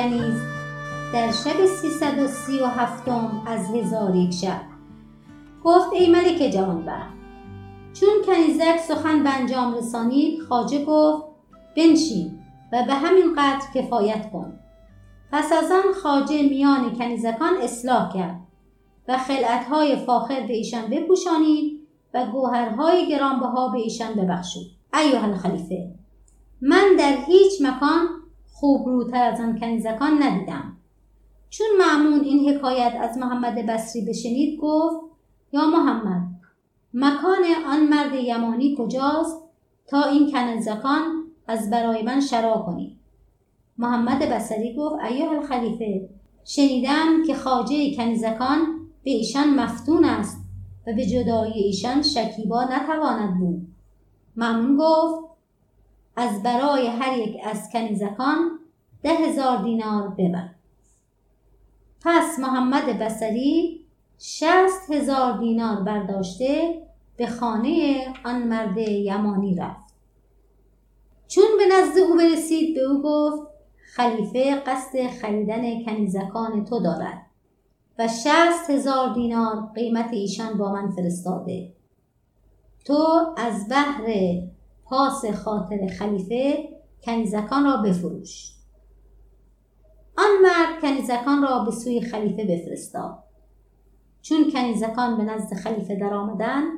کنیز در شب سیصد و سی و هفتم از هزار یک شب. گفت ای ملک جوانبخت چون کنیزک سخن به انجام رسانید خاجه گفت بنشین و به همین قدر کفایت کن. پس از آن خاجه میان کنیزکان اصلاح کرد و خلعتهای فاخر به ایشان بپوشانید و گوهرهای گرانبها به ایشان ببخشید. ایها الخلیفه من در هیچ مکان خوب روتر از آن کنیزکان ندیدم. چون معمون این حکایت از محمد بصری بشنید گفت یا محمد مکان آن مرد یمانی کجاست تا این کنیزکان از برای من شرا کنید محمد بصری گفت ایها الخلیفه شنیدم که خاجه کنیزکان به ایشان مفتون است و به جدایی ایشان شکیبا نتواند بود. ممنون گفت از برای هر یک از کنیزکان ده هزار دینار ببر. پس محمد بسری شست هزار دینار برداشته به خانه آن مرد یمانی رفت. چون به نزد او برسید به او گفت خلیفه قصد خریدن کنیزکان تو دارد و شست هزار دینار قیمت ایشان با من فرستاده. تو از بحر پاس خاطر خلیفه کنیزکان را بفروش. آن مرد کنیزکان را به سوی خلیفه بفرستاد چون کنیزکان به نزد خلیفه درآمدند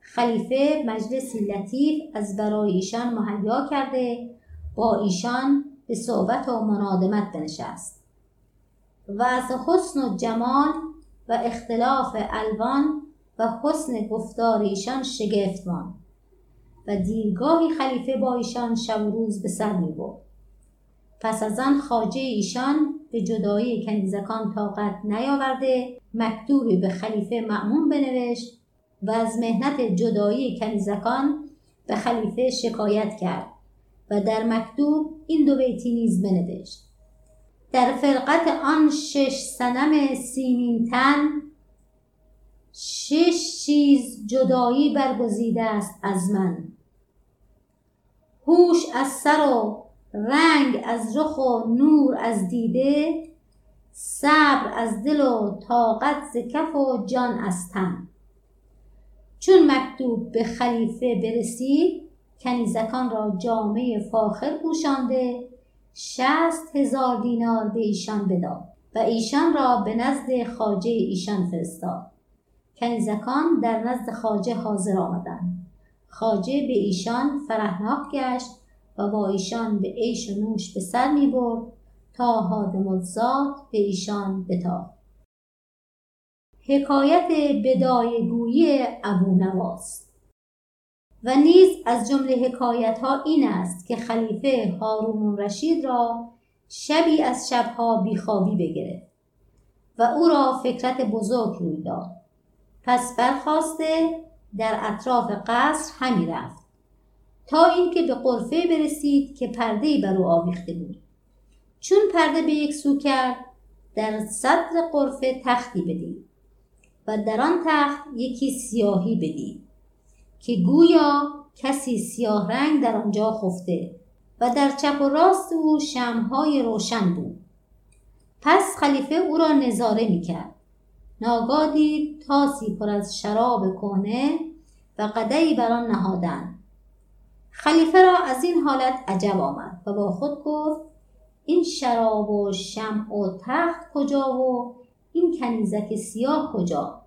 خلیفه مجلسی لطیف از برای ایشان مهیا کرده با ایشان به صحبت و منادمت بنشست. و از حسن و جمال و اختلاف الوان و حسن گفتار ایشان شگفت ماند. و دیرگاهی خلیفه با ایشان شب و روز به سر می برد. پس از آن خاجه ایشان به جدایی کنیزکان طاقت نیاورده مکتوبی به خلیفه معمون بنوشت و از مهنت جدایی کنیزکان به خلیفه شکایت کرد و در مکتوب این دو بیتی نیز بنوشت در فرقت آن شش سنم سیمین تن شش چیز جدایی برگزیده است از من هوش از سر و رنگ از رخ و نور از دیده صبر از دل و طاقت ز کف و جان از تن. چون مکتوب به خلیفه برسید کنیزکان را جامعه فاخر پوشانده شست هزار دینار به ایشان بداد و ایشان را به نزد خاجه ایشان فرستاد. کنیزکان در نزد خاجه حاضر آمدند. خاجه به ایشان فرهناک گشت و با ایشان به عیش و نوش به سر می برد تا حادم به ایشان بتافت. حکایت بدایگویی ابو نواس. و نیز از جمله حکایت ها این است که خلیفه هارون رشید را شبی از شبها بیخوابی بگرفت و او را فکرت بزرگ روی داد. پس برخواسته در اطراف قصر همی رفت. تا اینکه به قرفه برسید که پرده بر او آویخته بود. چون پرده به یک سو کرد در صدر قرفه تختی بدید و در آن تخت یکی سیاهی بدید که گویا کسی سیاه رنگ در آنجا خفته و در چپ و راست او شمهای روشن بود. پس خلیفه او را نظاره می کرد ناگاه دید تاسی پر از شراب کهنه و قدهی بر آن خلیفه را از این حالت عجب آمد و با خود گفت این شراب و شمع و تخت کجا و این کنیزک سیاه کجا؟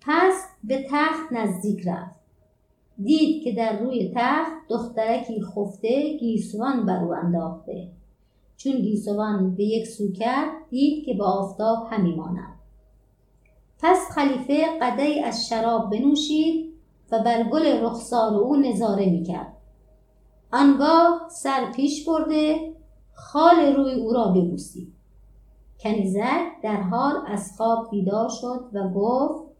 پس به تخت نزدیک رفت. دید که در روی تخت دخترکی خفته گیسوان بر او انداخته. چون گیسوان به یک سو کرد دید که به آفتاب همی ماند. پس خلیفه قدهی از شراب بنوشید و بر گل رخسار او نظاره می‌کرد. آنگاه سر پیش برده خال روی او را ببوسید. کنیزک در حال از خواب بیدار شد و گفت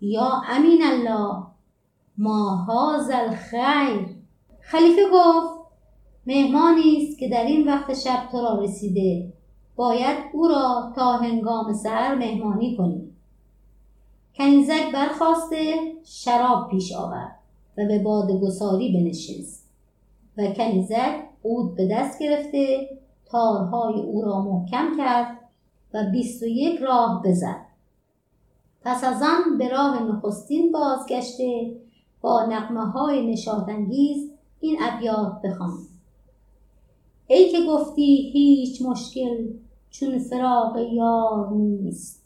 یا امین الله ما هازل خیر خلیفه گفت مهمانی است که در این وقت شب تو را رسیده باید او را تا هنگام سحر مهمانی کنی کنیزک برخواسته شراب پیش آورد و به باد گساری بنشست و کنیزک عود به دست گرفته تارهای او را محکم کرد و بیست و یک راه بزد. پس از آن به راه نخستین بازگشته با نقمه های نشاطانگیز این ابیات بخواند. ای که گفتی هیچ مشکل چون فراق یار نیست.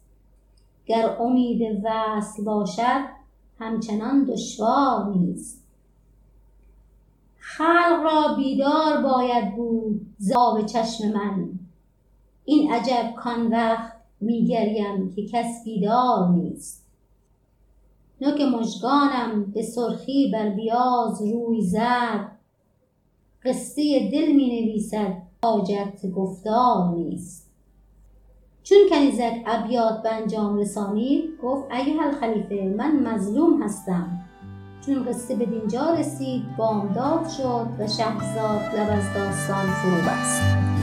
گر امید وصل باشد همچنان دشوار نیست. خلق را بیدار باید بود ز آب چشم من. این عجب کان وقت میگریم که کس بیدار نیست. نوک مژگانم به سرخی بر بیاض روی زد. قصه دل می نویسد حاجت گفتار نیست. چون کنیزک ابیات به انجام رسانید گفت ایها الخلیفه من مظلوم هستم. چون قصه به دینجا رسید بامداد شد و شهرزاد لب از داستان فرو بست.